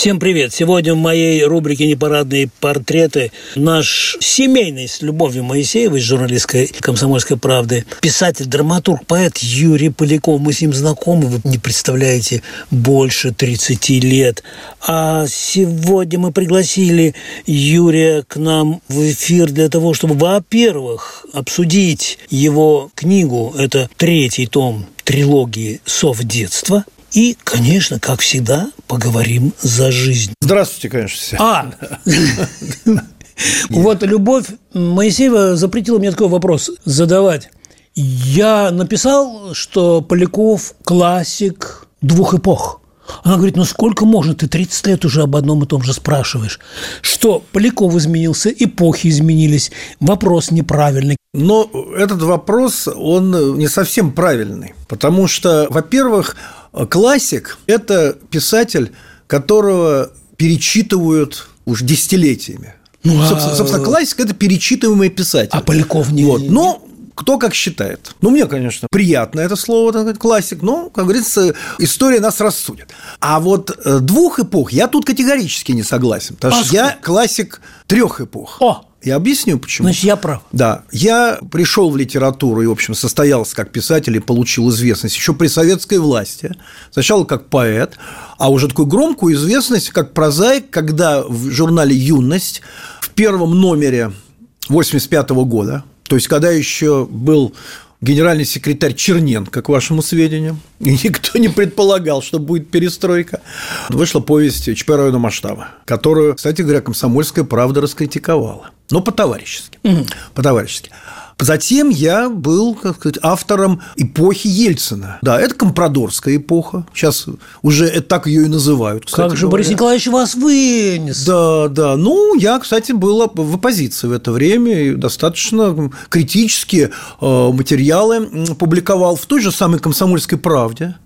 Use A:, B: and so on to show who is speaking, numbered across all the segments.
A: Всем привет! Сегодня в моей рубрике «Непарадные портреты» наш семейный с Любовью Моисеевой, журналисткой «Комсомольской правды», писатель, драматург, поэт Юрий Поляков. Мы с ним знакомы, вы не представляете, больше 30 лет. А сегодня мы пригласили Юрия к нам в эфир для того, чтобы, во-первых, обсудить его книгу. Это третий том трилогии «Сов детства», и, конечно, как всегда, поговорим за жизнь.
B: Здравствуйте, конечно, все.
A: А, вот Любовь Моисеева запретила мне такой вопрос задавать. Я написал, что Поляков классик двух эпох. Она говорит, ну сколько можно, ты 30 лет уже об одном и том же спрашиваешь. Что, Поляков изменился, эпохи изменились, вопрос неправильный.
B: Но этот вопрос, он не совсем правильный, потому что, во-первых, классик – это писатель, которого перечитывают уж десятилетиями. Ну, собственно, а... собственно, классик – это перечитываемый писатель.
A: А Поляков не…
B: Вот. Но кто как считает. Ну, мне, конечно, приятно это слово, так сказать, классик, но, как говорится, история нас рассудит. А вот э, двух эпох я тут категорически не согласен, потому а что я классик трех эпох.
A: О!
B: Я объясню, почему.
A: Значит, я прав.
B: Да. Я пришел в литературу и, в общем, состоялся как писатель и получил известность еще при советской власти. Сначала как поэт, а уже такую громкую известность как прозаик, когда в журнале «Юность» в первом номере 85 года то есть, когда еще был генеральный секретарь Черненко, к вашему сведению, и никто не предполагал, что будет перестройка, вышла повесть ЧП района масштаба, которую, кстати говоря, комсомольская правда раскритиковала. Но по-товарищески. Угу. По-товарищески. Затем я был, как сказать, автором эпохи Ельцина. Да, это компрадорская эпоха. Сейчас уже так ее и называют.
A: Кстати как же говоря. Борис Николаевич вас вынес?
B: Да, да. Ну, я, кстати, был в оппозиции в это время и достаточно критические э, материалы публиковал в той же самой «Комсомольской правде»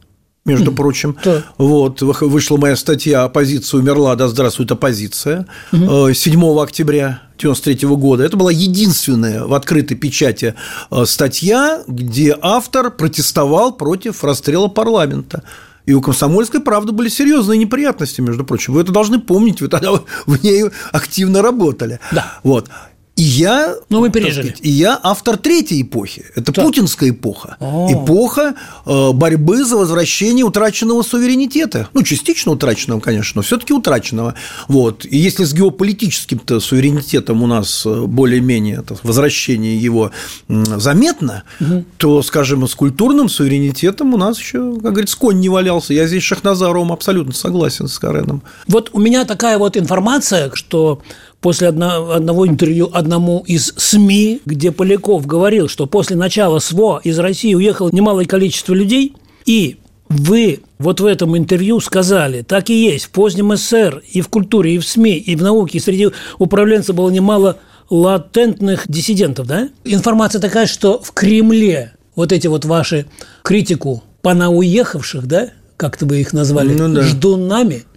B: между mm. прочим. Да. Вот, вышла моя статья «Оппозиция умерла, да здравствует оппозиция» mm 7 октября 1993 года. Это была единственная в открытой печати э, статья, где автор протестовал против расстрела парламента. И у «Комсомольской правды» были серьезные неприятности, между прочим. Вы это должны помнить, вы тогда в ней активно работали.
A: Да.
B: Вот. И я,
A: ну, мы пережили.
B: Сказать, и я автор третьей эпохи. Это так. путинская эпоха. О. Эпоха э, борьбы за возвращение утраченного суверенитета. Ну, частично утраченного, конечно, но все-таки утраченного. Вот. И если с геополитическим-то суверенитетом у нас э, более-менее возвращение его заметно, угу. то, скажем, с культурным суверенитетом у нас еще, как говорится, конь не валялся. Я здесь Шахназаровым абсолютно согласен с Кареном.
A: Вот у меня такая вот информация, что после одного интервью одному из СМИ, где Поляков говорил, что после начала СВО из России уехало немалое количество людей, и вы вот в этом интервью сказали, так и есть, в позднем СССР и в культуре, и в СМИ, и в науке, и среди управленцев было немало латентных диссидентов, да? Информация такая, что в Кремле вот эти вот ваши критику понауехавших, да, как-то вы их назвали, ну, да. ждунами –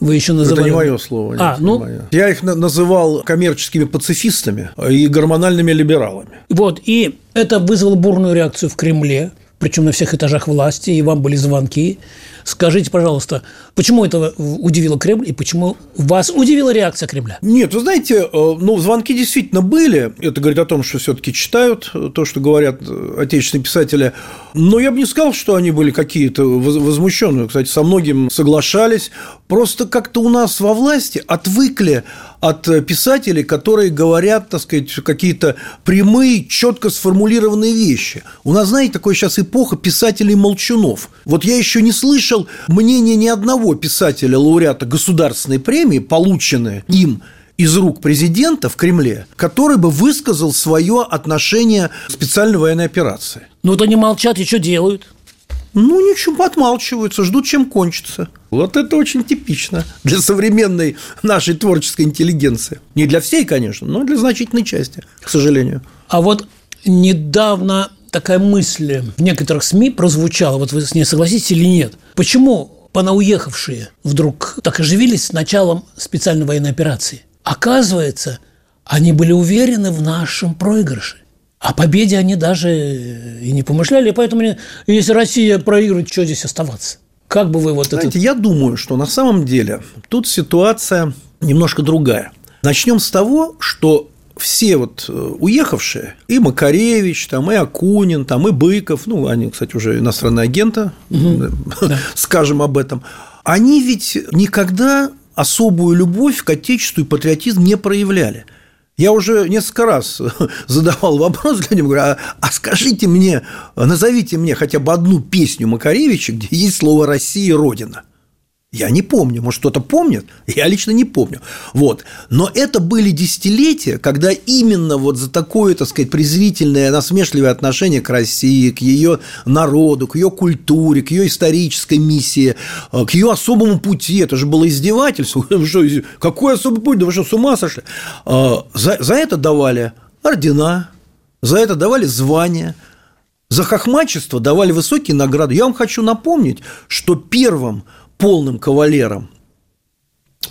A: вы еще называли...
B: Это не мое слово.
A: А,
B: нет,
A: ну...
B: Мое. Я их называл коммерческими пацифистами и гормональными либералами.
A: Вот, и это вызвало бурную реакцию в Кремле, причем на всех этажах власти, и вам были звонки. Скажите, пожалуйста, почему это удивило Кремль и почему вас удивила реакция Кремля?
B: Нет, вы знаете, э, ну, звонки действительно были. Это говорит о том, что все-таки читают то, что говорят отечественные писатели. Но я бы не сказал, что они были какие-то возмущенные. Кстати, со многим соглашались. Просто как-то у нас во власти отвыкли от писателей, которые говорят, так сказать, какие-то прямые, четко сформулированные вещи. У нас, знаете, такая сейчас эпоха писателей-молчунов. Вот я еще не слышал мнения ни одного писателя-лауреата государственной премии, полученной им из рук президента в Кремле, который бы высказал свое отношение к специальной военной операции.
A: Ну, вот они молчат и что делают?
B: Ну, ничего, отмалчиваются, ждут, чем кончится. Вот это очень типично для современной нашей творческой интеллигенции. Не для всей, конечно, но для значительной части, к сожалению.
A: А вот недавно такая мысль в некоторых СМИ прозвучала, вот вы с ней согласитесь или нет. Почему понауехавшие вдруг так оживились с началом специальной военной операции? Оказывается, они были уверены в нашем проигрыше. О победе они даже и не помышляли, поэтому если Россия проигрывает, что здесь оставаться? Как бы вы вот
B: Знаете, это... я думаю, что на самом деле тут ситуация немножко другая. Начнем с того, что все вот э, уехавшие, и Макаревич, там, и Акунин, там, и Быков, ну, они, кстати, уже иностранные агенты, угу. скажем об этом, они ведь никогда особую любовь к Отечеству и патриотизм не проявляли. Я уже несколько раз задавал вопрос людям, говорю, а, а скажите мне, назовите мне хотя бы одну песню Макаревича, где есть слово «Россия» и «Родина». Я не помню, может, кто-то помнит, я лично не помню. Вот. Но это были десятилетия, когда именно вот за такое, так сказать, презрительное, насмешливое отношение к России, к ее народу, к ее культуре, к ее исторической миссии, э, к ее особому пути, это же было издевательство. Что, какой особый путь? Да вы что, с ума сошли? Э, за, за это давали ордена, за это давали звания, за хохмачество давали высокие награды. Я вам хочу напомнить, что первым полным кавалером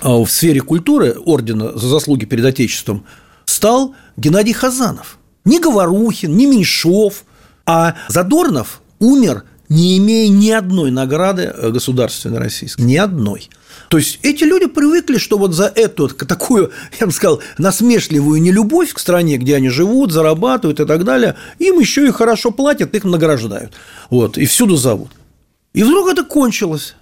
B: а, в сфере культуры ордена за заслуги перед Отечеством стал Геннадий Хазанов. Не Говорухин, не Меньшов, а Задорнов умер, не имея ни одной награды э, государственной российской. Ни одной. То есть эти люди привыкли, что вот за эту такую, я бы сказал, насмешливую нелюбовь к стране, где они живут, зарабатывают и так далее, им еще и хорошо платят, их награждают. Вот, и всюду зовут. И вдруг это кончилось.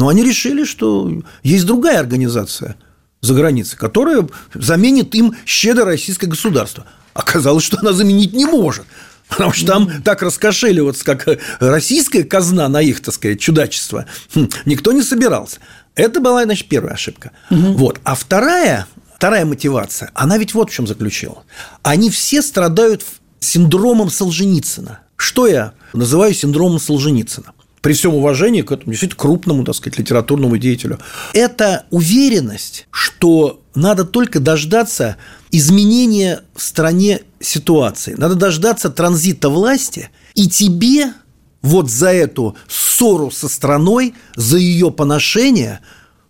B: Но они решили, что есть другая организация за границей, которая заменит им щедро российское государство. Оказалось, что она заменить не может. Потому что там так раскошеливаться, как российская казна на их, так сказать, чудачество, хм, никто не собирался. Это была, значит, первая ошибка. Угу. Вот. А вторая, вторая мотивация, она ведь вот в чем заключилась. Они все страдают синдромом Солженицына. Что я называю синдромом Солженицына? При всем уважении к этому действительно крупному, так сказать, литературному деятелю. Это уверенность, что надо только дождаться изменения в стране ситуации. Надо дождаться транзита власти, и тебе вот за эту ссору со страной, за ее поношение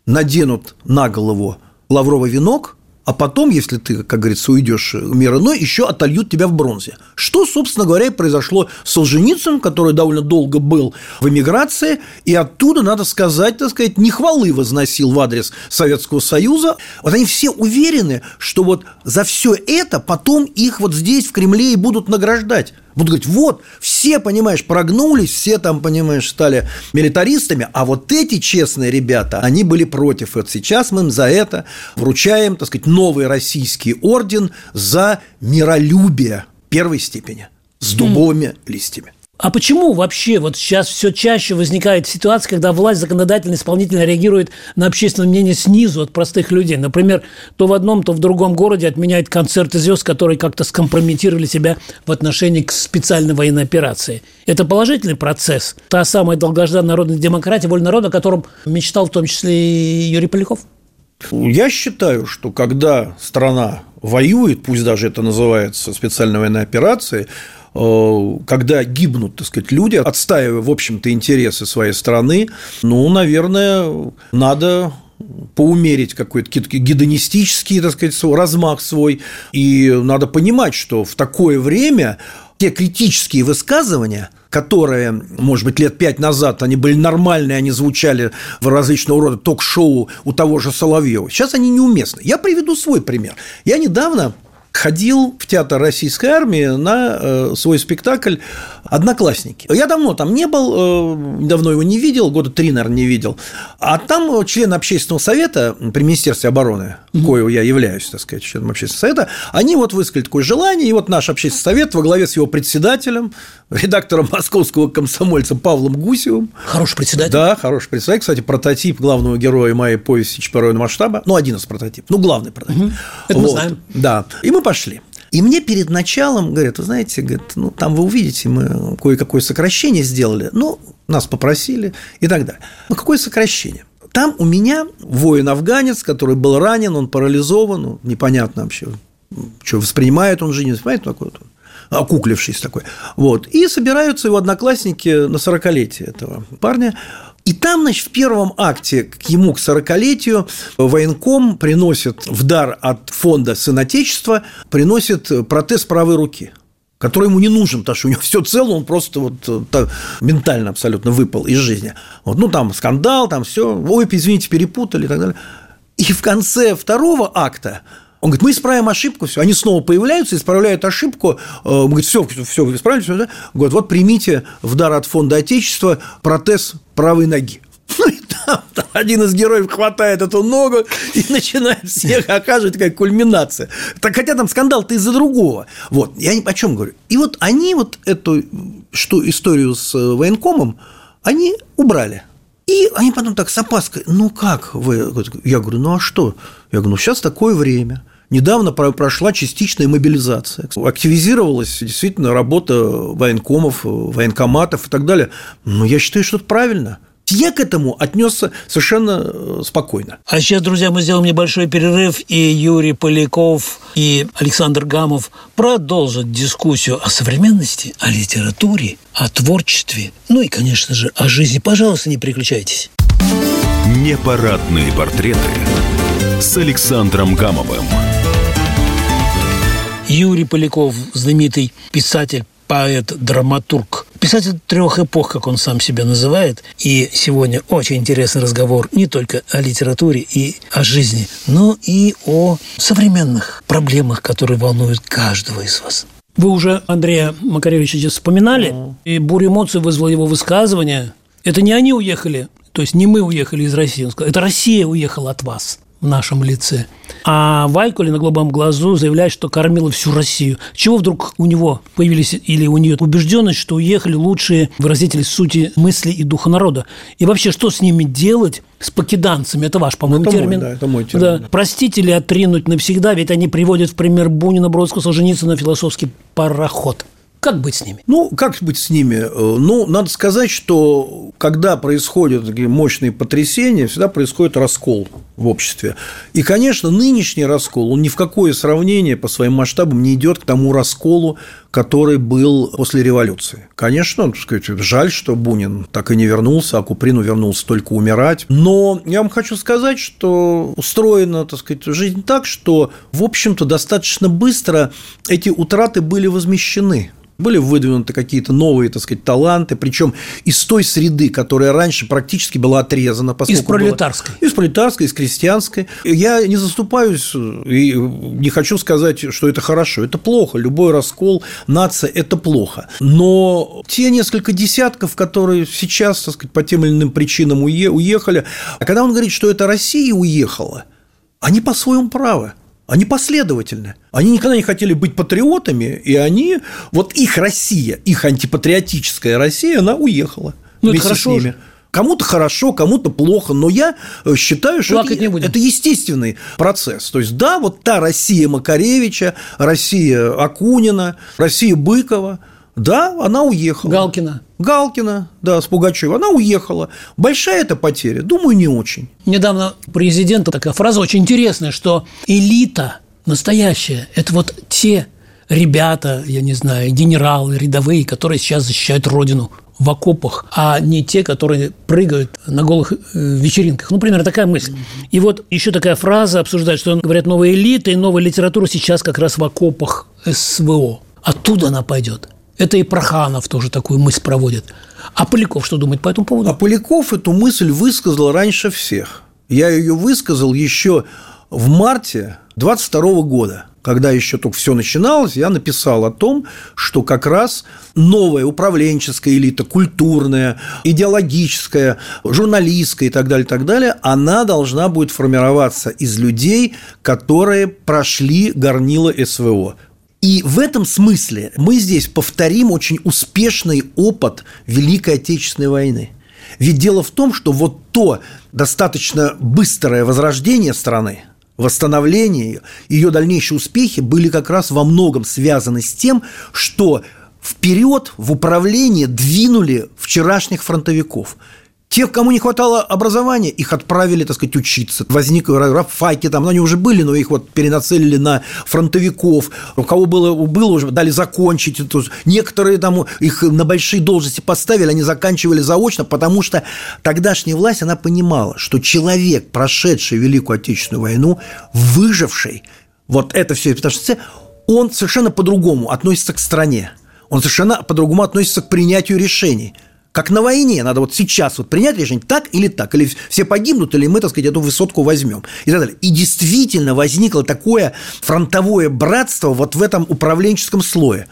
B: наденут на голову лавровый венок – а потом, если ты, как говорится, уйдешь мир иной, еще отольют тебя в бронзе. Что, собственно говоря, и произошло с Солженицыным, который довольно долго был в эмиграции, и оттуда, надо сказать, так сказать, не хвалы возносил в адрес Советского Союза. Вот они все уверены, что вот за все это потом их вот здесь, в Кремле, и будут награждать. Будут говорить, вот, все, понимаешь, прогнулись, все там, понимаешь, стали милитаристами, а вот эти честные ребята, они были против. И вот сейчас мы им за это вручаем, так сказать, новый российский орден за миролюбие первой степени с дубовыми листьями.
A: А почему вообще вот сейчас все чаще возникает ситуация, когда власть законодательно, исполнительно реагирует на общественное мнение снизу от простых людей? Например, то в одном, то в другом городе отменяет концерты звезд, которые как-то скомпрометировали себя в отношении к специальной военной операции. Это положительный процесс. Та самая долгожданная народная демократия, воля народа, о котором мечтал в том числе и Юрий Поляков?
B: Я считаю, что когда страна воюет, пусть даже это называется специальной военной операцией, когда гибнут, так сказать, люди, отстаивая, в общем-то, интересы своей страны, ну, наверное, надо поумерить какой-то гедонистический, так сказать, размах свой. И надо понимать, что в такое время те критические высказывания, которые, может быть, лет пять назад они были нормальные, они звучали в различного рода ток-шоу у того же Соловьева, сейчас они неуместны. Я приведу свой пример. Я недавно ходил в театр российской армии на э, свой спектакль «Одноклассники». Я давно там не был, э, давно его не видел, года три, наверное, не видел. А там член общественного совета при Министерстве обороны, угу. коего я являюсь, так сказать, членом общественного совета, они вот высказали такое желание, и вот наш общественный совет во главе с его председателем, редактором московского комсомольца Павлом Гусевым.
A: Хороший председатель.
B: Да, хороший председатель. Кстати, прототип главного героя моей повести «Чапаровин масштаба». Ну, один из прототипов. Ну, главный прототип. Угу.
A: Это вот. мы знаем.
B: Да. И мы пошли. И мне перед началом говорят, вы знаете, говорят, ну, там вы увидите, мы кое-какое сокращение сделали, ну, нас попросили и так далее. Ну, какое сокращение? Там у меня воин-афганец, который был ранен, он парализован, ну, непонятно вообще, что воспринимает он жизнь, не воспринимает такой вот, окуклившись такой. Вот. И собираются его одноклассники на 40-летие этого парня. И там, значит, в первом акте к ему, к 40-летию, военком приносит в дар от фонда «Сын Отечества», приносит протез правой руки который ему не нужен, потому что у него все цело, он просто вот э, так, ментально абсолютно выпал из жизни. Вот, ну, там скандал, там все, ой, извините, перепутали и так далее. И в конце второго акта он говорит, мы исправим ошибку, все. Они снова появляются, исправляют ошибку. Э, он говорит, все, все, исправили, все. Да? Говорит, вот примите в дар от фонда Отечества протез правой ноги. Ну, там один из героев хватает эту ногу и начинает всех оказывать такая кульминация. Так, хотя там скандал-то из-за другого. Вот, я о чем говорю. И вот они вот эту что, историю с э, военкомом, они убрали. И они потом так с опаской, ну как вы? Я говорю, ну а что? Я говорю, ну сейчас такое время. Недавно прошла частичная мобилизация. Активизировалась действительно работа военкомов, военкоматов и так далее. Но я считаю, что это правильно – я к этому отнесся совершенно э, спокойно.
A: А сейчас, друзья, мы сделаем небольшой перерыв, и Юрий Поляков и Александр Гамов продолжат дискуссию о современности, о литературе, о творчестве, ну и, конечно же, о жизни. Пожалуйста, не переключайтесь.
C: Непарадные портреты с Александром Гамовым.
A: Юрий Поляков, знаменитый писатель, поэт, драматург, писатель трех эпох, как он сам себя называет. И сегодня очень интересный разговор не только о литературе и о жизни, но и о современных проблемах, которые волнуют каждого из вас. Вы уже Андрея Макаревича здесь вспоминали, и буря эмоций вызвало его высказывание. Это не они уехали, то есть не мы уехали из России, он сказал, это Россия уехала от вас в нашем лице. А Вайкули на голубом глазу заявляет, что кормила всю Россию. Чего вдруг у него появились или у нее убежденность, что уехали лучшие выразители сути мысли и духа народа? И вообще, что с ними делать, с покиданцами? Это ваш, по-моему, это термин.
B: Мой, да, это мой термин. Да.
A: Да. Простить или отринуть навсегда, ведь они приводят в пример Бунина, Бродского, Солженицына, философский пароход. Как быть с ними?
B: Ну, как быть с ними? Э, ну, надо сказать, что когда происходят такие мощные потрясения, всегда происходит раскол в обществе. И, конечно, нынешний раскол, он ни в какое сравнение по своим масштабам не идет к тому расколу, который был после революции. Конечно, так сказать, жаль, что Бунин так и не вернулся, а Куприну вернулся только умирать. Но я вам хочу сказать, что устроена, так сказать, жизнь так, что, в общем-то, достаточно быстро эти утраты были возмещены были выдвинуты какие-то новые, так сказать, таланты, причем из той среды, которая раньше практически была отрезана.
A: Из пролетарской.
B: Было, из пролетарской, из крестьянской. Я не заступаюсь и не хочу сказать, что это хорошо. Это плохо. Любой раскол нации – это плохо. Но те несколько десятков, которые сейчас, так сказать, по тем или иным причинам уехали, а когда он говорит, что это Россия уехала, они по своему праву. Они последовательны. Они никогда не хотели быть патриотами, и они, вот их Россия, их антипатриотическая Россия, она уехала.
A: Ну, это хорошо. С ними.
B: Кому-то хорошо, кому-то плохо, но я э, считаю, что это, это естественный процесс. То есть, да, вот та Россия Макаревича, Россия Акунина, Россия Быкова, да, она уехала.
A: Галкина.
B: Галкина, да, с Пугачева. Она уехала. Большая это потеря? Думаю, не очень.
A: Недавно президента такая фраза очень интересная, что элита настоящая – это вот те ребята, я не знаю, генералы, рядовые, которые сейчас защищают родину в окопах, а не те, которые прыгают на голых э, вечеринках. Ну, примерно такая мысль. И вот еще такая фраза обсуждает, что говорят, новая элита и новая литература сейчас как раз в окопах СВО. Оттуда она пойдет. Это и Проханов тоже такую мысль проводит. А Поляков что думает по этому поводу?
B: А Поляков эту мысль высказал раньше всех. Я ее высказал еще в марте 22 года, когда еще только все начиналось, я написал о том, что как раз новая управленческая элита, культурная, идеологическая, журналистская и так далее, так далее, она должна будет формироваться из людей, которые прошли горнило СВО, и в этом смысле мы здесь повторим очень успешный опыт Великой Отечественной войны. Ведь дело в том, что вот то достаточно быстрое возрождение страны, восстановления, ее дальнейшие успехи были как раз во многом связаны с тем, что вперед в управление двинули вчерашних фронтовиков – Тех, кому не хватало образования, их отправили, так сказать, учиться. Возник рабфаки там, ну, они уже были, но их вот перенацелили на фронтовиков. У кого было, было уже, дали закончить. Некоторые там их на большие должности поставили, они заканчивали заочно, потому что тогдашняя власть, она понимала, что человек, прошедший Великую Отечественную войну, выживший, вот это все, потому что он совершенно по-другому относится к стране. Он совершенно по-другому относится к принятию решений – как на войне, надо вот сейчас вот принять решение так или так, или все погибнут, или мы, так сказать, эту высотку возьмем и так далее. И действительно возникло такое фронтовое братство вот в этом управленческом слое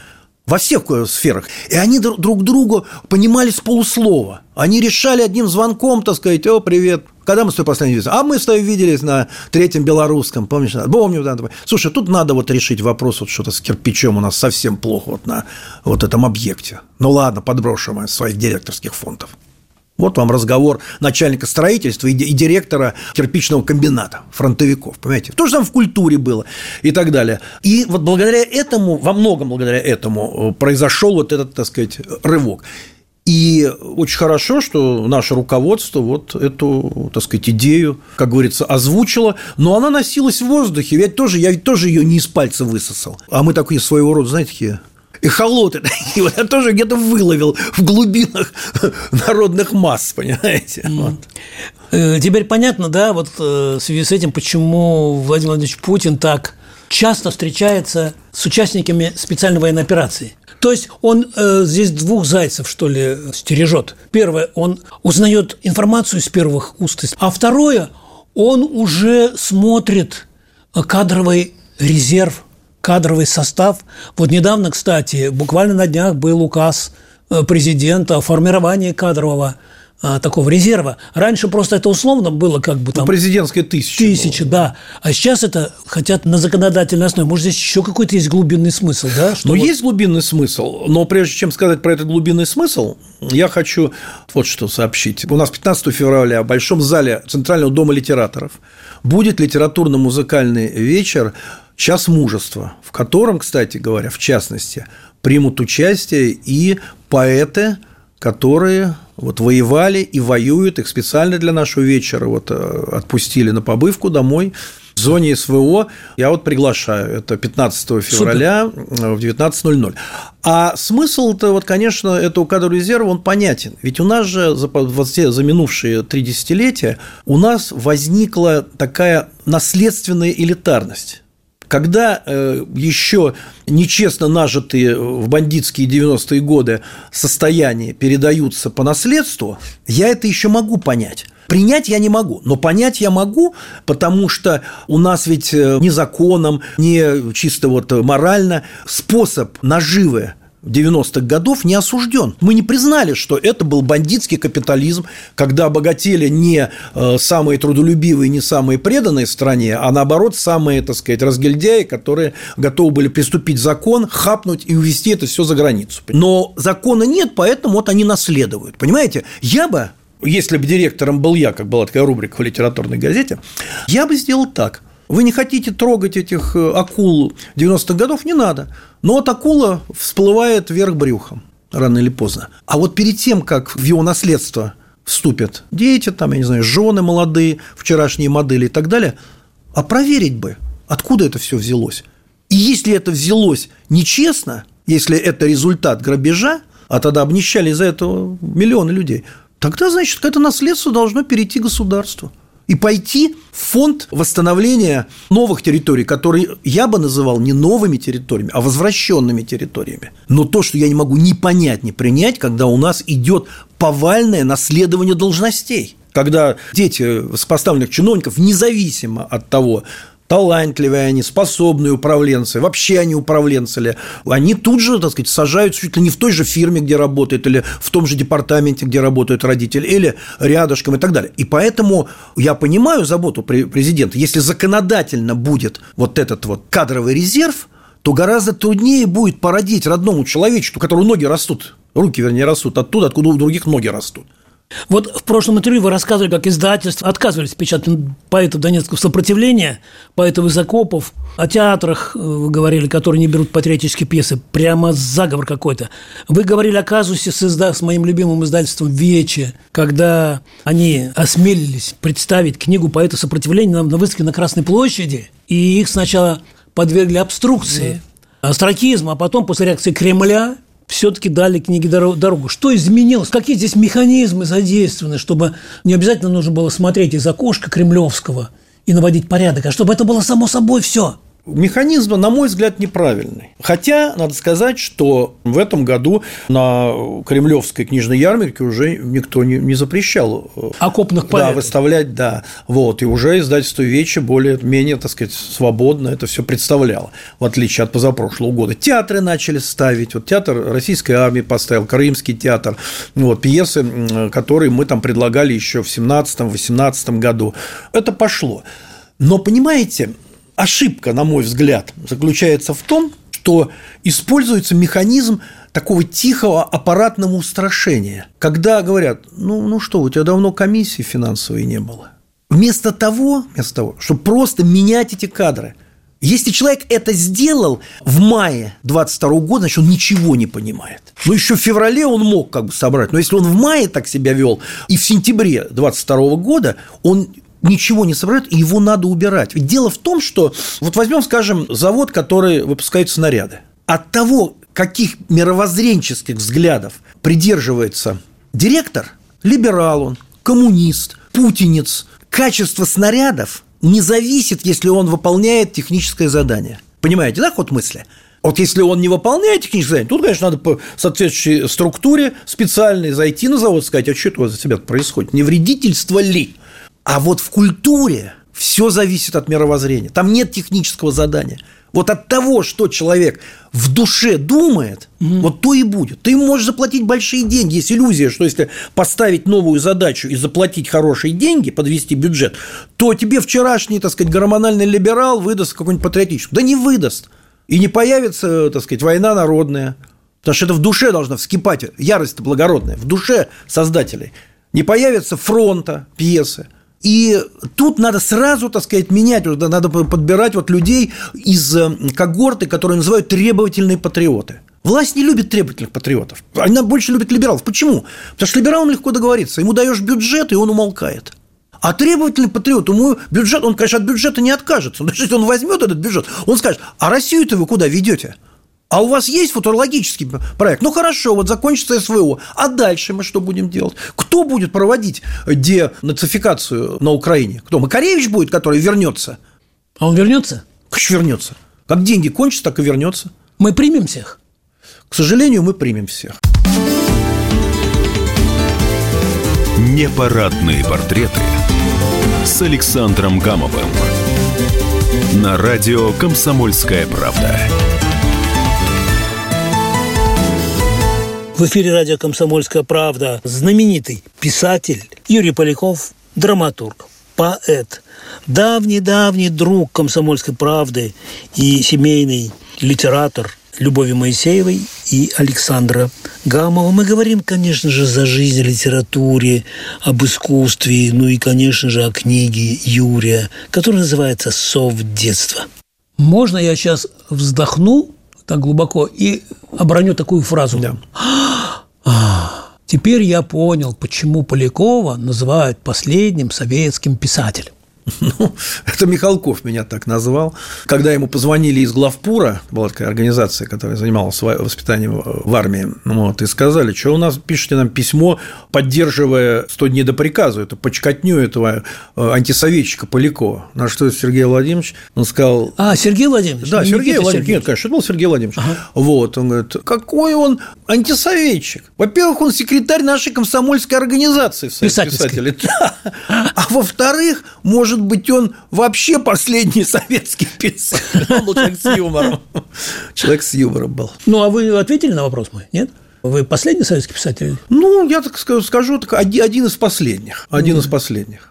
B: во всех сферах. И они друг другу понимали с полуслова. Они решали одним звонком, так сказать, о, привет, когда мы с тобой последний виделись? А мы с тобой виделись на третьем белорусском, помнишь? Помню, да. Слушай, тут надо вот решить вопрос, вот что-то с кирпичом у нас совсем плохо вот на вот этом объекте. Ну ладно, подброшу мы своих директорских фондов. Вот вам разговор начальника строительства и директора кирпичного комбината, фронтовиков, понимаете? То же самое в культуре было и так далее. И вот благодаря этому, во многом благодаря этому э, произошел вот этот, так сказать, рывок. И очень хорошо, что наше руководство вот эту, так сказать, идею, как говорится, озвучило, но она носилась в воздухе, ведь тоже, я ведь тоже ее не из пальца высосал. А мы такие своего рода, знаете, такие эхолоты такие, вот я тоже где-то выловил в глубинах народных масс, понимаете? Mm. Вот.
A: Э, теперь понятно, да, вот э, в связи с этим, почему Владимир Владимирович Путин так часто встречается с участниками специальной военной операции. То есть он э, здесь двух зайцев, что ли, стережет. Первое, он узнает информацию из первых уст, а второе, он уже смотрит кадровый резерв, кадровый состав. Вот недавно, кстати, буквально на днях был указ э, президента о формировании кадрового а, такого резерва. Раньше просто это условно было как бы
B: там... Ну, президентская тысяча.
A: Тысяча, было. да. А сейчас это хотят на законодательной основе. Может, здесь еще какой-то есть глубинный смысл, да?
B: Что ну, вот... есть глубинный смысл, но прежде чем сказать про этот глубинный смысл, я хочу вот что сообщить. У нас 15 февраля в Большом зале Центрального дома литераторов будет литературно-музыкальный вечер «Час мужества», в котором, кстати говоря, в частности, примут участие и поэты, которые вот воевали и воюют, их специально для нашего вечера вот э, отпустили на побывку домой в зоне СВО. Я вот приглашаю. Это 15 февраля Супер. в 19.00. А смысл-то, вот, конечно, этого кадрового резерва, он понятен. Ведь у нас же за, за минувшие три десятилетия у нас возникла такая наследственная элитарность когда э, еще нечестно нажитые в бандитские 90-е годы состояния передаются по наследству, я это еще могу понять. Принять я не могу, но понять я могу, потому что у нас ведь э, ни законом, ни чисто вот морально способ наживы 90-х годов не осужден. Мы не признали, что это был бандитский капитализм, когда обогатели не э, самые трудолюбивые, не самые преданные стране, а наоборот самые, так сказать, разгильдяи, которые готовы были приступить закон, хапнуть и увести это все за границу. Но закона нет, поэтому вот они наследуют. Понимаете? Я бы если бы директором был я, как была такая рубрика в литературной газете, я бы сделал так. Вы не хотите трогать этих э, акул 90-х годов? Не надо. Но вот акула всплывает вверх брюхом рано или поздно. А вот перед тем, как в его наследство вступят дети, там, я не знаю, жены молодые, вчерашние модели и так далее, а проверить бы, откуда это все взялось. И если это взялось нечестно, если это результат грабежа, а тогда обнищали из-за этого миллионы людей, тогда, значит, это наследство должно перейти государству и пойти в фонд восстановления новых территорий, которые я бы называл не новыми территориями, а возвращенными территориями. Но то, что я не могу ни понять, ни принять, когда у нас идет повальное наследование должностей когда дети с поставленных чиновников, независимо от того, талантливые они, способные управленцы, вообще они управленцы ли, они тут же, так сказать, сажаются чуть ли не в той же фирме, где работают, или в том же департаменте, где работают родители, или рядышком и так далее. И поэтому я понимаю заботу президента. Если законодательно будет вот этот вот кадровый резерв, то гораздо труднее будет породить родному человечеству, у которого ноги растут, руки, вернее, растут оттуда, откуда у других ноги растут.
A: Вот в прошлом интервью вы рассказывали, как издательства отказывались печатать поэтов Донецкого сопротивления, поэтов из окопов, о театрах э, вы говорили, которые не берут патриотические пьесы, прямо заговор какой-то. Вы говорили о казусе с, изда... с моим любимым издательством «Вече», когда они осмелились представить книгу поэта сопротивления на, на выставке на Красной площади, и их сначала подвергли обструкции, астракизму, а потом после реакции Кремля все-таки дали книге дорогу. Что изменилось? Какие здесь механизмы задействованы, чтобы не обязательно нужно было смотреть из окошка кремлевского и наводить порядок, а чтобы это было само собой все?
B: Механизм, на мой взгляд, неправильный. Хотя, надо сказать, что в этом году на Кремлевской книжной ярмарке уже никто не, не запрещал
A: э, окопных поэтов.
B: Да, выставлять, да. Вот, и уже издательство Вечи более-менее, так сказать, свободно это все представляло, в отличие от позапрошлого года. Театры начали ставить. Вот театр Российской армии поставил, Крымский театр, вот, пьесы, которые мы там предлагали еще в 17-18 году. Это пошло. Но, понимаете, ошибка, на мой взгляд, заключается в том, что используется механизм такого тихого аппаратного устрашения, когда говорят, ну, ну что, у тебя давно комиссии финансовой не было. Вместо того, вместо того, чтобы просто менять эти кадры, если человек это сделал в мае 22 года, значит, он ничего не понимает. Ну, еще в феврале он мог как бы собрать, но если он в мае так себя вел, и в сентябре 22 года, он ничего не собирают, и его надо убирать. Ведь дело в том, что вот возьмем, скажем, завод, который выпускает снаряды. От того, каких мировоззренческих взглядов придерживается директор, либерал он, коммунист, путинец, качество снарядов не зависит, если он выполняет техническое задание. Понимаете, да, ход мысли? Вот если он не выполняет техническое задание, тут, конечно, надо по соответствующей структуре специальной зайти на завод и сказать, а что это у вас за себя происходит? Не вредительство ли? А вот в культуре все зависит от мировоззрения. Там нет технического задания. Вот от того, что человек в душе думает, угу. вот то и будет. Ты можешь заплатить большие деньги. Есть иллюзия, что если поставить новую задачу и заплатить хорошие деньги, подвести бюджет, то тебе вчерашний, так сказать, гормональный либерал выдаст какой-нибудь патриотический. Да не выдаст. И не появится, так сказать, война народная. Потому что это в душе должна вскипать ярость благородная, в душе создателей. Не появится фронта, пьесы – и тут надо сразу, так сказать, менять, надо подбирать вот людей из э, когорты, которые называют требовательные патриоты. Власть не любит требовательных патриотов. Она больше любит либералов. Почему? Потому что либералам легко договориться. Ему даешь бюджет, и он умолкает. А требовательный патриот, ему бюджет, он, конечно, от бюджета не откажется. Но если он возьмет этот бюджет, он скажет, а Россию-то вы куда ведете? А у вас есть футурологический проект? Ну хорошо, вот закончится СВО. А дальше мы что будем делать? Кто будет проводить денацификацию на Украине? Кто? Макаревич будет, который вернется?
A: А он вернется?
B: Конечно, вернется. Как деньги кончатся, так и вернется.
A: Мы примем всех?
B: К сожалению, мы примем всех.
C: Непарадные портреты с Александром Гамовым на радио «Комсомольская правда».
A: В эфире радио «Комсомольская правда» знаменитый писатель Юрий Поляков, драматург, поэт, давний-давний друг «Комсомольской правды» и семейный литератор Любови Моисеевой и Александра Гамова. Мы говорим, конечно же, за жизнь, литературе, об искусстве, ну и, конечно же, о книге Юрия, которая называется «Сов детства». Можно я сейчас вздохну так глубоко и оброню такую фразу. Да. Теперь я понял, почему Полякова называют последним советским писателем.
B: Ну, это Михалков меня так назвал. Когда ему позвонили из главпура, была такая организация, которая занималась воспитанием в армии, вот, и сказали, что у нас пишите нам письмо, поддерживая 100 дней до приказа, это почкотню этого э, антисоветчика Полякова. На что Сергей Владимирович, он сказал...
A: А, Сергей Владимирович?
B: Да, Сергей Никита Владимирович, нет, конечно, это был Сергей Владимирович. Ага. Вот, он говорит, какой он антисоветчик? Во-первых, он секретарь нашей комсомольской организации Совете писателей. Да. А во-вторых, может может быть, он вообще последний советский писатель. Он был человек с юмором. Человек с юмором был.
A: Ну, а вы ответили на вопрос мой, нет? Вы последний советский писатель?
B: Ну, я так скажу, скажу так, один из последних. Один mm. из последних.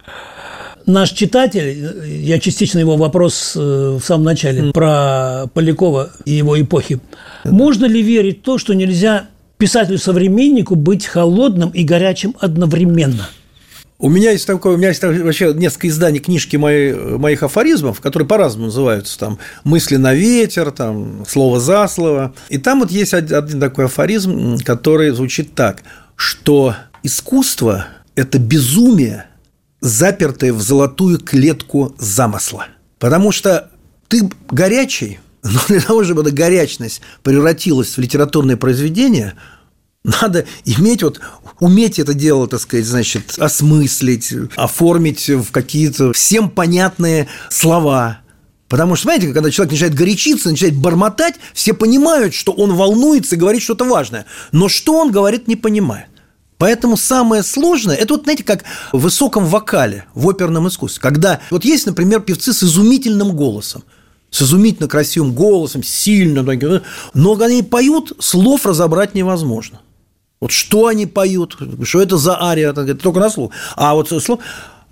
A: Наш читатель, я частично его вопрос э, в самом начале mm. про Полякова и его эпохи. Можно ли верить в то, что нельзя писателю-современнику быть холодным и горячим одновременно?
B: У меня есть такое, у меня есть вообще несколько изданий книжки мои, моих афоризмов, которые по-разному называются, там «Мысли на ветер», там «Слово за слово». И там вот есть один такой афоризм, который звучит так, что искусство – это безумие, запертое в золотую клетку замысла. Потому что ты горячий, но для того, чтобы эта горячность превратилась в литературное произведение – надо иметь вот, уметь это дело, так сказать, значит, осмыслить, оформить в какие-то всем понятные слова. Потому что, знаете, когда человек начинает горячиться, начинает бормотать, все понимают, что он волнуется и говорит что-то важное. Но что он говорит, не понимает. Поэтому самое сложное, это вот, знаете, как в высоком вокале, в оперном искусстве. Когда вот есть, например, певцы с изумительным голосом, с изумительно красивым голосом, сильно, но когда они поют, слов разобрать невозможно. Вот что они поют, что это за ария, только на слух. А вот слово...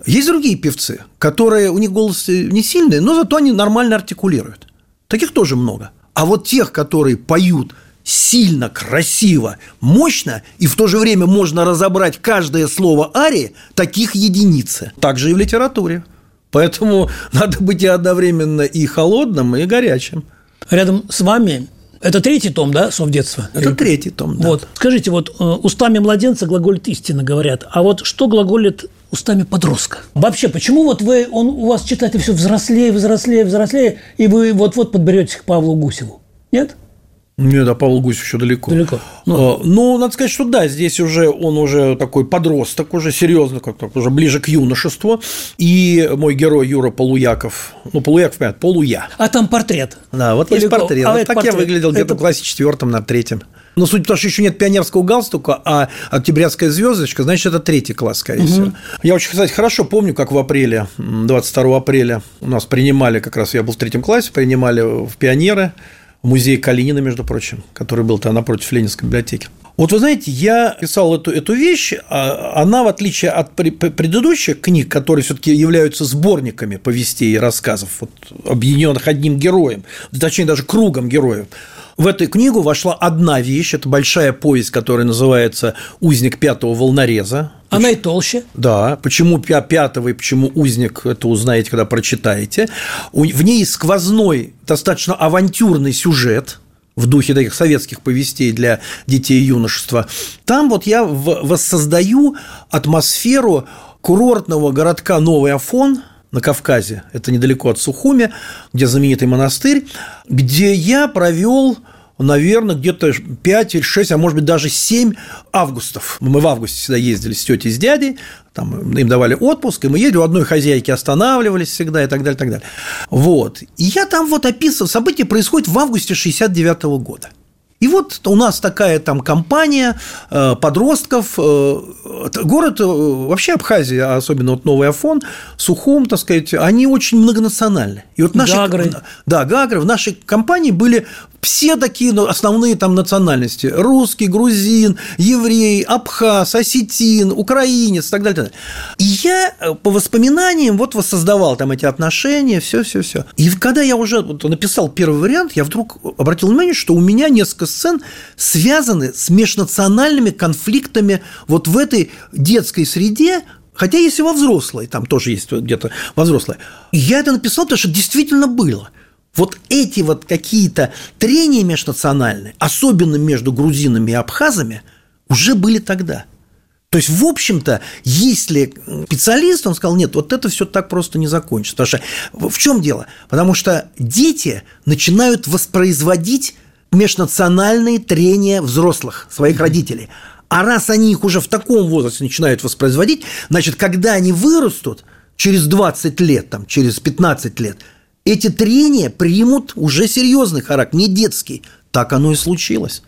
B: Есть другие певцы, которые, у них голос не сильный, но зато они нормально артикулируют. Таких тоже много. А вот тех, которые поют сильно, красиво, мощно, и в то же время можно разобрать каждое слово арии, таких единицы. Так же и в литературе. Поэтому надо быть и одновременно и холодным, и горячим.
A: Рядом с вами это третий том, да, «Сов детства»?
B: Это Или... третий том,
A: да. Вот. Скажите, вот э, устами младенца глаголит истина, говорят. А вот что глаголит устами подростка? Вообще, почему вот вы, он у вас читатель все взрослее, взрослее, взрослее, и вы вот-вот подберетесь к Павлу Гусеву? Нет?
B: Нет, а Павел Гусь еще далеко.
A: Далеко.
B: Ну. ну, надо сказать, что да, здесь уже он уже такой подросток, уже серьезно, как-то уже ближе к юношеству. И мой герой Юра Полуяков, ну, Полуяков, понятно, Полуя.
A: А там портрет.
B: Да, вот Далеко. есть портрет. А вот так портрет. я выглядел где-то в классе четвертом, на третьем. Но суть в том, что еще нет пионерского галстука, а октябрятская звездочка, значит, это третий класс, скорее угу. всего. Я очень, кстати, хорошо помню, как в апреле, 22 апреля у нас принимали, как раз я был в третьем классе, принимали в пионеры музей Калинина, между прочим, который был там напротив Ленинской библиотеки. Вот вы знаете, я писал эту, эту вещь, а она, в отличие от предыдущих книг, которые все-таки являются сборниками повестей и рассказов, вот, объединенных одним героем, точнее даже кругом героев, в эту книгу вошла одна вещь, это большая повесть, которая называется «Узник пятого волнореза».
A: Она и толще.
B: Да. Почему пятого и почему узник, это узнаете, когда прочитаете. В ней сквозной, достаточно авантюрный сюжет, в духе таких советских повестей для детей и юношества. Там вот я воссоздаю атмосферу курортного городка Новый Афон – на Кавказе, это недалеко от Сухуми, где знаменитый монастырь, где я провел наверное, где-то 5 или 6, а может быть, даже 7 августов. Мы в августе всегда ездили с тетей, с дядей, там им давали отпуск, и мы ездили, у одной хозяйки останавливались всегда и так далее, и так далее. Вот. И я там вот описывал, события происходят в августе 69 -го года. И вот у нас такая там компания э, подростков. Э, город, э, вообще Абхазия, особенно вот Новый Афон, Сухум, так сказать, они очень многонациональны.
A: И вот наши, Гагры.
B: Да, Гагры. В нашей компании были все такие ну, основные там национальности. Русский, грузин, еврей, абхаз, осетин, украинец и так далее. И я по воспоминаниям вот воссоздавал там эти отношения, все, все, все. И когда я уже вот написал первый вариант, я вдруг обратил внимание, что у меня несколько сцен связаны с межнациональными конфликтами вот в этой детской среде, Хотя если во взрослой, там тоже есть где-то во взрослой. Я это написал, потому что действительно было. Вот эти вот какие-то трения межнациональные, особенно между грузинами и абхазами, уже были тогда. То есть, в общем-то, если специалист, он сказал, нет, вот это все так просто не закончится. Потому что в чем дело? Потому что дети начинают воспроизводить межнациональные трения взрослых, своих родителей. А раз они их уже в таком возрасте начинают воспроизводить, значит, когда они вырастут, через 20 лет, там, через 15 лет – эти трения примут уже серьезный характер, не детский. Так оно и случилось.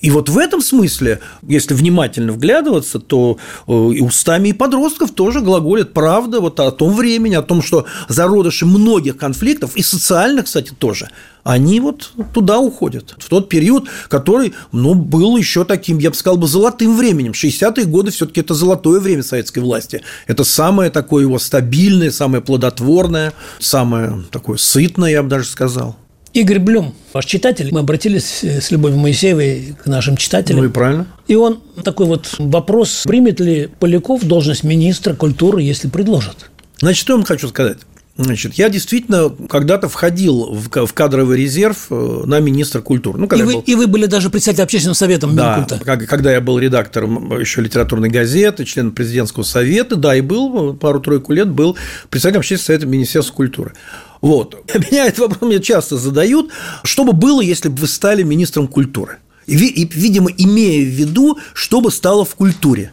B: И вот в этом смысле, если внимательно вглядываться, то э, и устами и подростков тоже глаголят правда вот о том времени, о том, что зародыши многих конфликтов, и социальных, кстати, тоже, они вот туда уходят, в тот период, который, ну, был еще таким, я бы сказал, бы золотым временем. 60-е годы все таки это золотое время советской власти. Это самое такое его стабильное, самое плодотворное, самое такое сытное, я бы даже сказал.
A: Игорь Блюм, ваш читатель, мы обратились с Любовью Моисеевой к нашим читателям.
B: Ну и правильно.
A: И он такой вот вопрос, примет ли Поляков должность министра культуры, если предложат?
B: Значит, что я вам хочу сказать? Значит, я действительно когда-то входил в кадровый резерв э, на министра культуры.
A: Ну, и, вы, был... и вы были даже председателем общественного совета Минкульта.
B: Да, когда я был редактором еще литературной газеты, членом президентского совета, да, и был пару-тройку лет был председателем общественного совета Министерства культуры. Вот. Меня этот вопрос мне часто задают. Что бы было, если бы вы стали министром культуры? И, и, видимо, имея в виду, что бы стало в культуре.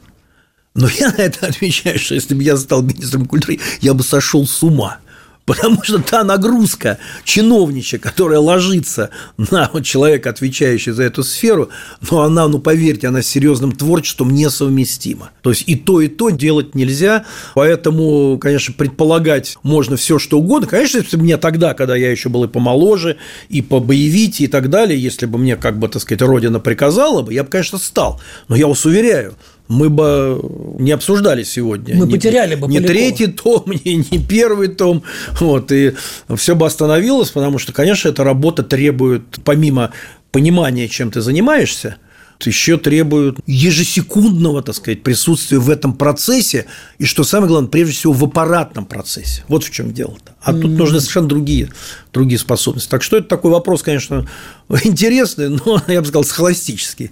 B: Но я на это отвечаю, что если бы я стал министром культуры, я бы сошел с ума. Потому что та нагрузка чиновничья, которая ложится на человека, отвечающего за эту сферу, ну, она, ну, поверьте, она с серьезным творчеством несовместима. То есть и то, и то делать нельзя. Поэтому, конечно, предполагать можно все, что угодно. Конечно, если бы мне тогда, когда я еще был и помоложе, и побоевите, и так далее, если бы мне, как бы, так сказать, Родина приказала бы, я бы, конечно, стал. Но я вас уверяю, мы бы не обсуждали сегодня.
A: Мы ни, потеряли бы
B: Не Полякова. третий том, не, не первый том. Вот, и все бы остановилось, потому что, конечно, эта работа требует, помимо понимания, чем ты занимаешься, еще требует ежесекундного, так сказать, присутствия в этом процессе, и что самое главное, прежде всего, в аппаратном процессе. Вот в чем дело-то. А mm-hmm. тут нужны совершенно другие, другие способности. Так что это такой вопрос, конечно, интересный, но, я бы сказал, схоластический.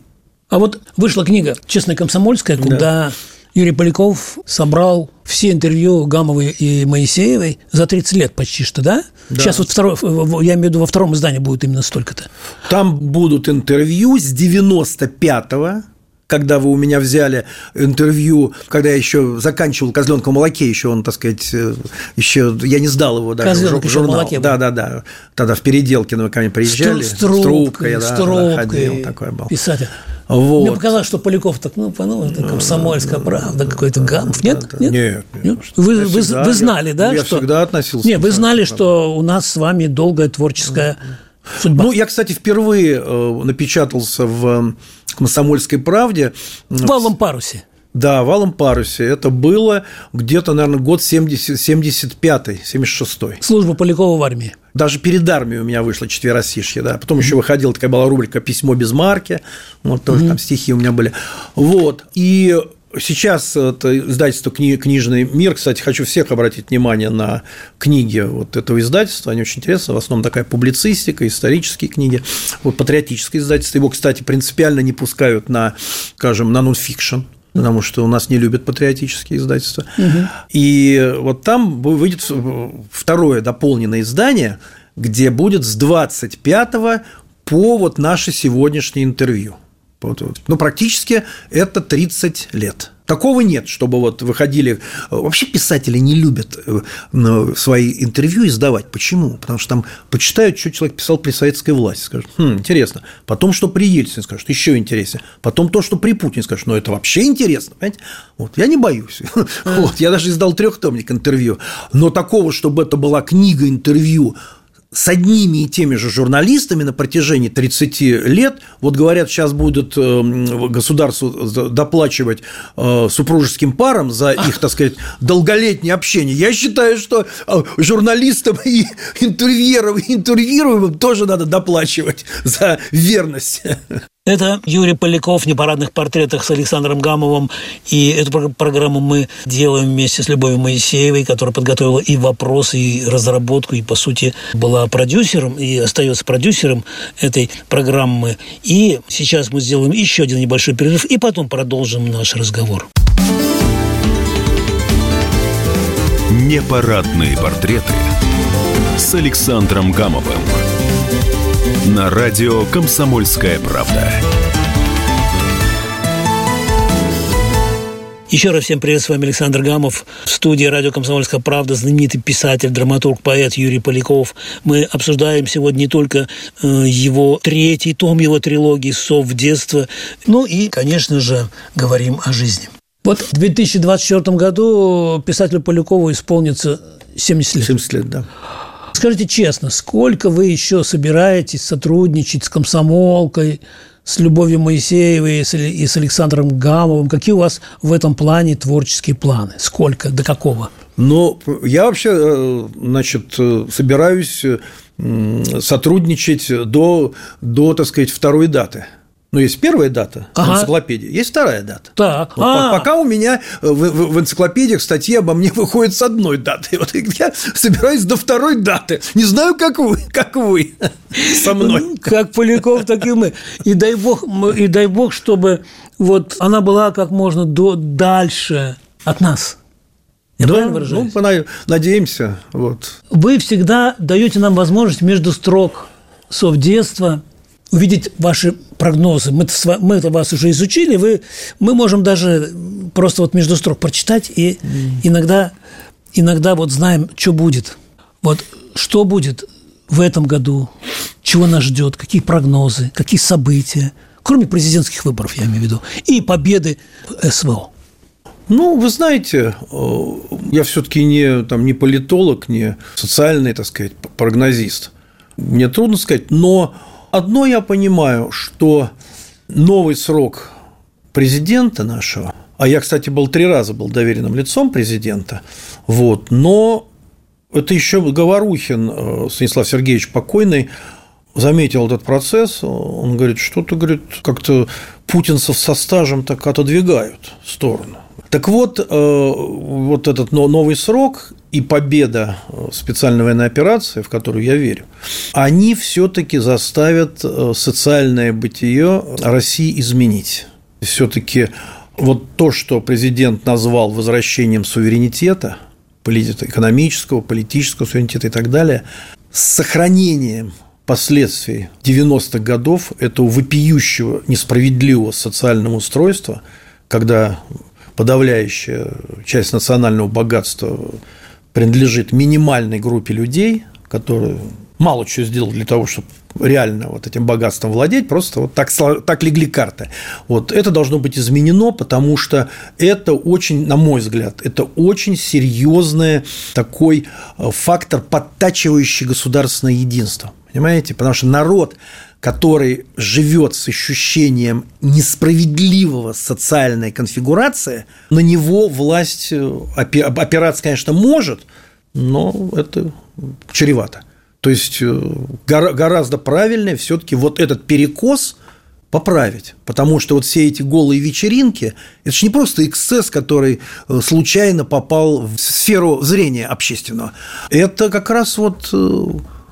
A: А вот вышла книга «Честная комсомольская», куда да. Юрий Поляков собрал все интервью Гамовой и Моисеевой за 30 лет почти что, да? да? Сейчас вот второй, я имею в виду, во втором издании будет именно столько-то.
B: Там будут интервью с 95-го, когда вы у меня взяли интервью, когда я еще заканчивал козленка молоке, еще он, так сказать, э, еще я не сдал его даже
A: Козленок в журнал. Молоке
B: да, да, да. Тогда в переделке мы ко мне приезжали. С,
A: трубкой, с трубкой, с трубкой, да, ходил,
B: такой был.
A: Писатель. Вот. Мне показалось, что Поляков так, ну, ну это комсомольская правда, какой-то гамф. Нет?
B: Нет? Нет.
A: нет. Вы, вы, всегда, вы знали, да?
B: Я
A: что...
B: всегда относился.
A: Нет, вы знали, что у нас с вами долгая творческая судьба.
B: Ну, я, кстати, впервые э, напечатался в «Комсомольской правде».
A: В «Валом парусе».
B: Да, в «Алом парусе». Это было где-то, наверное, год 70, 75-й, 76-й.
A: Служба Полякова в армии.
B: Даже перед армией у меня вышло четверосишье, да. Потом mm-hmm. еще выходила такая была рубрика «Письмо без марки». Вот тоже mm-hmm. там стихи у меня были. Вот. И Сейчас это издательство кни, «Книжный мир». Кстати, хочу всех обратить внимание на книги вот этого издательства. Они очень интересны. В основном такая публицистика, исторические книги. Вот патриотическое издательство. Его, кстати, принципиально не пускают на, скажем, на нонфикшн потому что у нас не любят патриотические издательства. Угу. И вот там выйдет второе дополненное издание, где будет с 25 по вот наше сегодняшнее интервью. Вот, вот. Ну, практически это 30 лет. Такого нет, чтобы вот выходили... Вообще писатели не любят э, свои интервью издавать. Почему? Потому что там почитают, что человек писал при советской власти, скажут, хм, интересно. Потом, что при Ельцине, скажут, еще интереснее. Потом то, что при Путине, скажут, ну, это вообще интересно, понимаете? Вот, я не боюсь. Вот, я даже издал трехтомник интервью. Но такого, чтобы это была книга интервью с одними и теми же журналистами на протяжении 30 лет. Вот говорят, сейчас будут э, государство доплачивать э, супружеским парам за их, так сказать, долголетнее общение. Я считаю, что э, журналистам и интервьюерам, интервьюируемым тоже надо доплачивать за верность.
A: Это Юрий Поляков в непарадных портретах с Александром Гамовым. И эту программу мы делаем вместе с Любовью Моисеевой, которая подготовила и вопросы, и разработку, и, по сути, была продюсером и остается продюсером этой программы. И сейчас мы сделаем еще один небольшой перерыв, и потом продолжим наш разговор.
C: Непарадные портреты с Александром Гамовым на радио «Комсомольская правда».
A: Еще раз всем привет, с вами Александр Гамов. В студии радио «Комсомольская правда» знаменитый писатель, драматург, поэт Юрий Поляков. Мы обсуждаем сегодня не только э, его третий том, его трилогии «Сов детства», ну и, конечно же, говорим о жизни. Вот в 2024 году писателю Полякову исполнится 70 лет.
B: 70 лет, да.
A: Скажите честно, сколько вы еще собираетесь сотрудничать с комсомолкой, с Любовью Моисеевой и с Александром Гамовым? Какие у вас в этом плане творческие планы? Сколько? До какого?
B: Но я вообще, э, значит, э, собираюсь сотрудничать до, до, так сказать, второй даты. Ну, есть первая дата ага. в энциклопедии, есть вторая дата.
A: Так.
B: Вот а. Пока у меня в, в, в энциклопедиях статьи обо мне выходят с одной даты. Вот я собираюсь до второй даты. Не знаю, как вы, как вы со мной. Ну,
A: как Поляков, так и мы. И дай бог, и дай бог, чтобы вот она была как можно до, дальше от нас.
B: Я да, правильно выражаюсь? Ну, надеемся. Вот.
A: Вы всегда даете нам возможность между строк совдетства увидеть ваши прогнозы. Мы, мы это вас уже изучили, вы, мы можем даже просто вот между строк прочитать и mm. иногда, иногда вот знаем, что будет. Вот что будет в этом году, чего нас ждет, какие прогнозы, какие события, кроме президентских выборов, я имею в виду, и победы СВО.
B: Ну, вы знаете, э, я все-таки не, там, не политолог, не социальный, так сказать, прогнозист. Мне трудно сказать, но одно я понимаю, что новый срок президента нашего, а я, кстати, был три раза был доверенным лицом президента, вот, но это еще Говорухин э, Станислав Сергеевич покойный заметил этот процесс, он говорит, что-то, говорит, как-то путинцев со стажем так отодвигают в сторону. Так вот, э, вот этот новый срок и победа э, специальной военной операции, в которую я верю, они все-таки заставят э, социальное бытие России изменить. Все-таки вот то, что президент назвал возвращением суверенитета, экономического, политического суверенитета и так далее, с сохранением последствий 90-х годов этого вопиющего несправедливого социального устройства, когда подавляющая часть национального богатства принадлежит минимальной группе людей, которые мало чего сделали для того, чтобы реально вот этим богатством владеть, просто вот так, так легли карты. Вот это должно быть изменено, потому что это очень, на мой взгляд, это очень серьезный такой э, фактор, подтачивающий государственное единство. Понимаете? Потому что народ, который живет с ощущением несправедливого социальной конфигурации, на него власть э, опираться, конечно, может, но это чревато. То есть э, гораздо правильнее все-таки вот этот перекос поправить. Потому что вот все эти голые вечеринки – это же не просто эксцесс, который э, случайно попал в сферу зрения общественного. Это как раз вот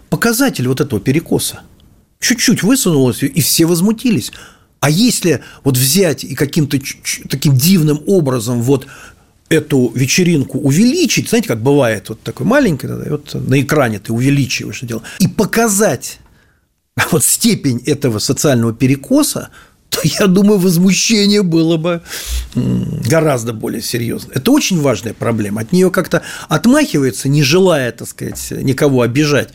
B: показатель вот этого перекоса чуть-чуть высунулось, и все возмутились. А если вот взять и каким-то таким дивным образом вот эту вечеринку увеличить, знаете, как бывает, вот такой маленький, вот на экране ты увеличиваешь дело, и показать вот степень этого социального перекоса, то, я думаю, возмущение было бы гораздо более серьезно. Это очень важная проблема. От нее как-то отмахивается, не желая, так сказать, никого обижать.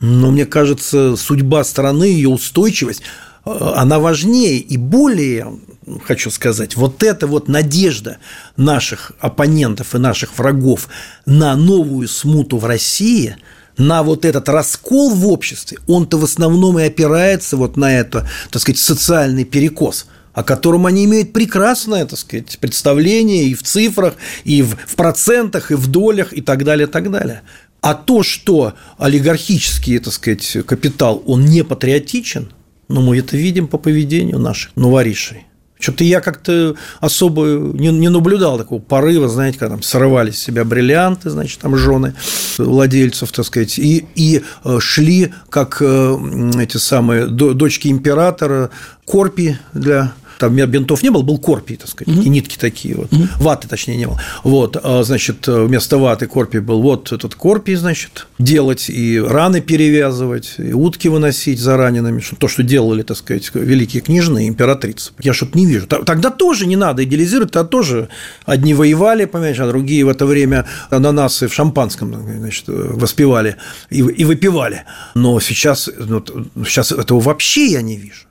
B: Но мне кажется, судьба страны, ее устойчивость, э, она важнее и более, хочу сказать, вот эта вот надежда наших оппонентов и наших врагов на новую смуту в России – на вот этот раскол в обществе, он-то в основном и опирается вот на это, так сказать, социальный перекос – о котором они имеют прекрасное, так сказать, представление и в цифрах, и в, в процентах, и в долях, и так далее, и так далее. А то, что олигархический, так сказать, капитал, он не патриотичен, ну, мы это видим по поведению наших новоришей. Что-то я как-то особо не, наблюдал такого порыва, знаете, когда там срывали с себя бриллианты, значит, там жены владельцев, так сказать, и, и э, шли как э, эти самые дочки императора корпи для там бинтов не было, был корпий, так сказать, mm-hmm. нитки такие вот, mm-hmm. ваты, точнее, не было. Вот, а, значит, вместо ваты корпий был вот этот корпий, значит, делать и раны перевязывать, и утки выносить за ранеными, то, что делали, так сказать, великие княжны и императрицы. Я что-то не вижу. Тогда тоже не надо идеализировать, тогда тоже одни воевали, понимаешь, а другие в это время ананасы в шампанском значит, воспевали и, и выпивали. Но сейчас, ну, сейчас этого вообще я не вижу.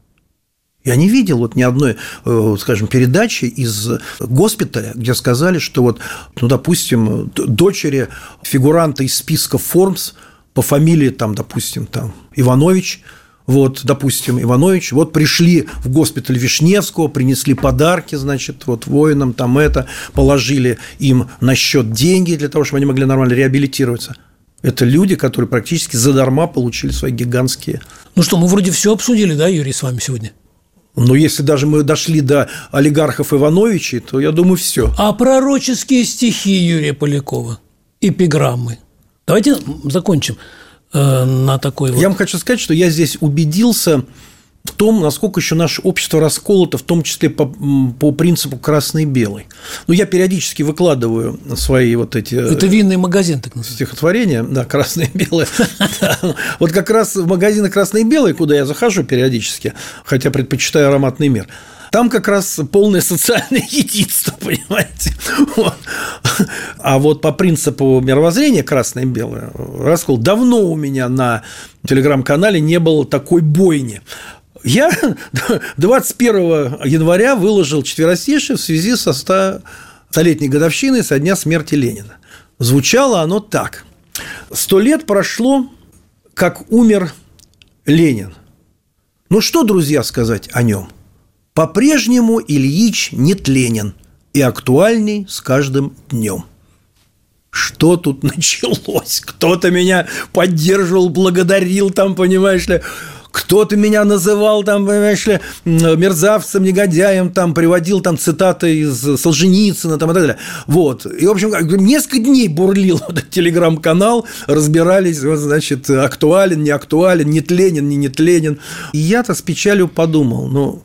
B: Я не видел вот ни одной, э, скажем, передачи из госпиталя, где сказали, что вот, ну, допустим, дочери фигуранта из списка Формс по фамилии, там, допустим, там, Иванович вот, допустим, Иванович, вот пришли в госпиталь Вишневского, принесли подарки, значит, вот воинам там это, положили им на счет деньги для того, чтобы они могли нормально реабилитироваться. Это люди, которые практически задарма получили свои гигантские.
A: Ну что, мы вроде все обсудили, да, Юрий, с вами сегодня?
B: Но если даже мы дошли до олигархов Ивановичей, то я думаю, все.
A: А пророческие стихи Юрия Полякова, эпиграммы. Давайте закончим. Э, на такой вот.
B: Я вам хочу сказать, что я здесь убедился в том, насколько еще наше общество расколото, в том числе по, по принципу красный-белый. Ну, я периодически выкладываю свои вот эти...
A: Э, Это винный магазин, так
B: называется. Стихотворения, да, красное и. Вот как раз в магазины красный и белый, куда я захожу периодически, хотя предпочитаю ароматный мир, там как раз полное социальное единство, понимаете? Вот. А вот по принципу мировоззрения красное и белое раскол давно у меня на телеграм-канале не было такой бойни. Я 21 января выложил четверостишие в связи со 100-летней годовщиной со дня смерти Ленина. Звучало оно так. Сто лет прошло, как умер Ленин. Ну что, друзья, сказать о нем – по-прежнему Ильич нетленен и актуальней с каждым днем. Что тут началось? Кто-то меня поддерживал, благодарил там, понимаешь ли, кто-то меня называл там, понимаешь ли, мерзавцем, негодяем, там, приводил там цитаты из Солженицына там, и так далее. Вот. И, в общем, несколько дней бурлил этот телеграм-канал, разбирались, вот, значит, актуален, не актуален, нет Ленин, не нет Ленин. И я-то с печалью подумал, ну,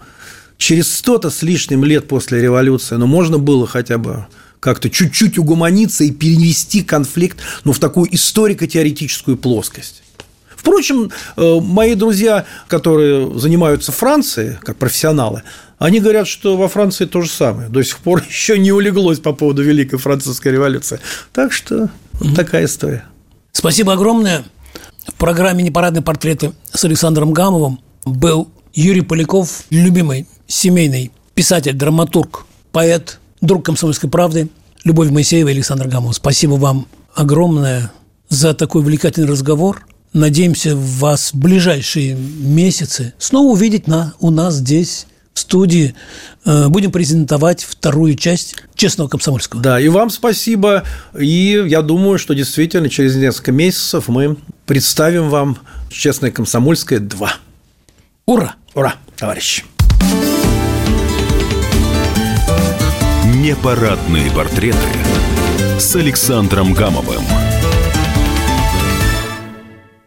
B: через сто-то с лишним лет после революции, но можно было хотя бы как-то чуть-чуть угомониться и перевести конфликт ну, в такую историко-теоретическую плоскость. Впрочем, э, мои друзья, которые занимаются Францией, как профессионалы, они говорят, что во Франции то же самое. До сих пор еще не улеглось по поводу Великой Французской революции. Так что mm такая история.
A: Спасибо огромное. В программе «Непарадные портреты» с Александром Гамовым был Юрий Поляков, любимый семейный писатель, драматург, поэт, друг комсомольской правды, Любовь Моисеева и Александр Гамов. Спасибо вам огромное за такой увлекательный разговор. Надеемся вас в ближайшие месяцы снова увидеть на, у нас здесь в студии. Э, будем презентовать вторую часть «Честного комсомольского».
B: Да, и вам спасибо. И я думаю, что действительно через несколько месяцев мы представим вам «Честное комсомольское 2».
A: Ура!
B: Ура, товарищи!
C: Непарадные портреты с Александром Гамовым.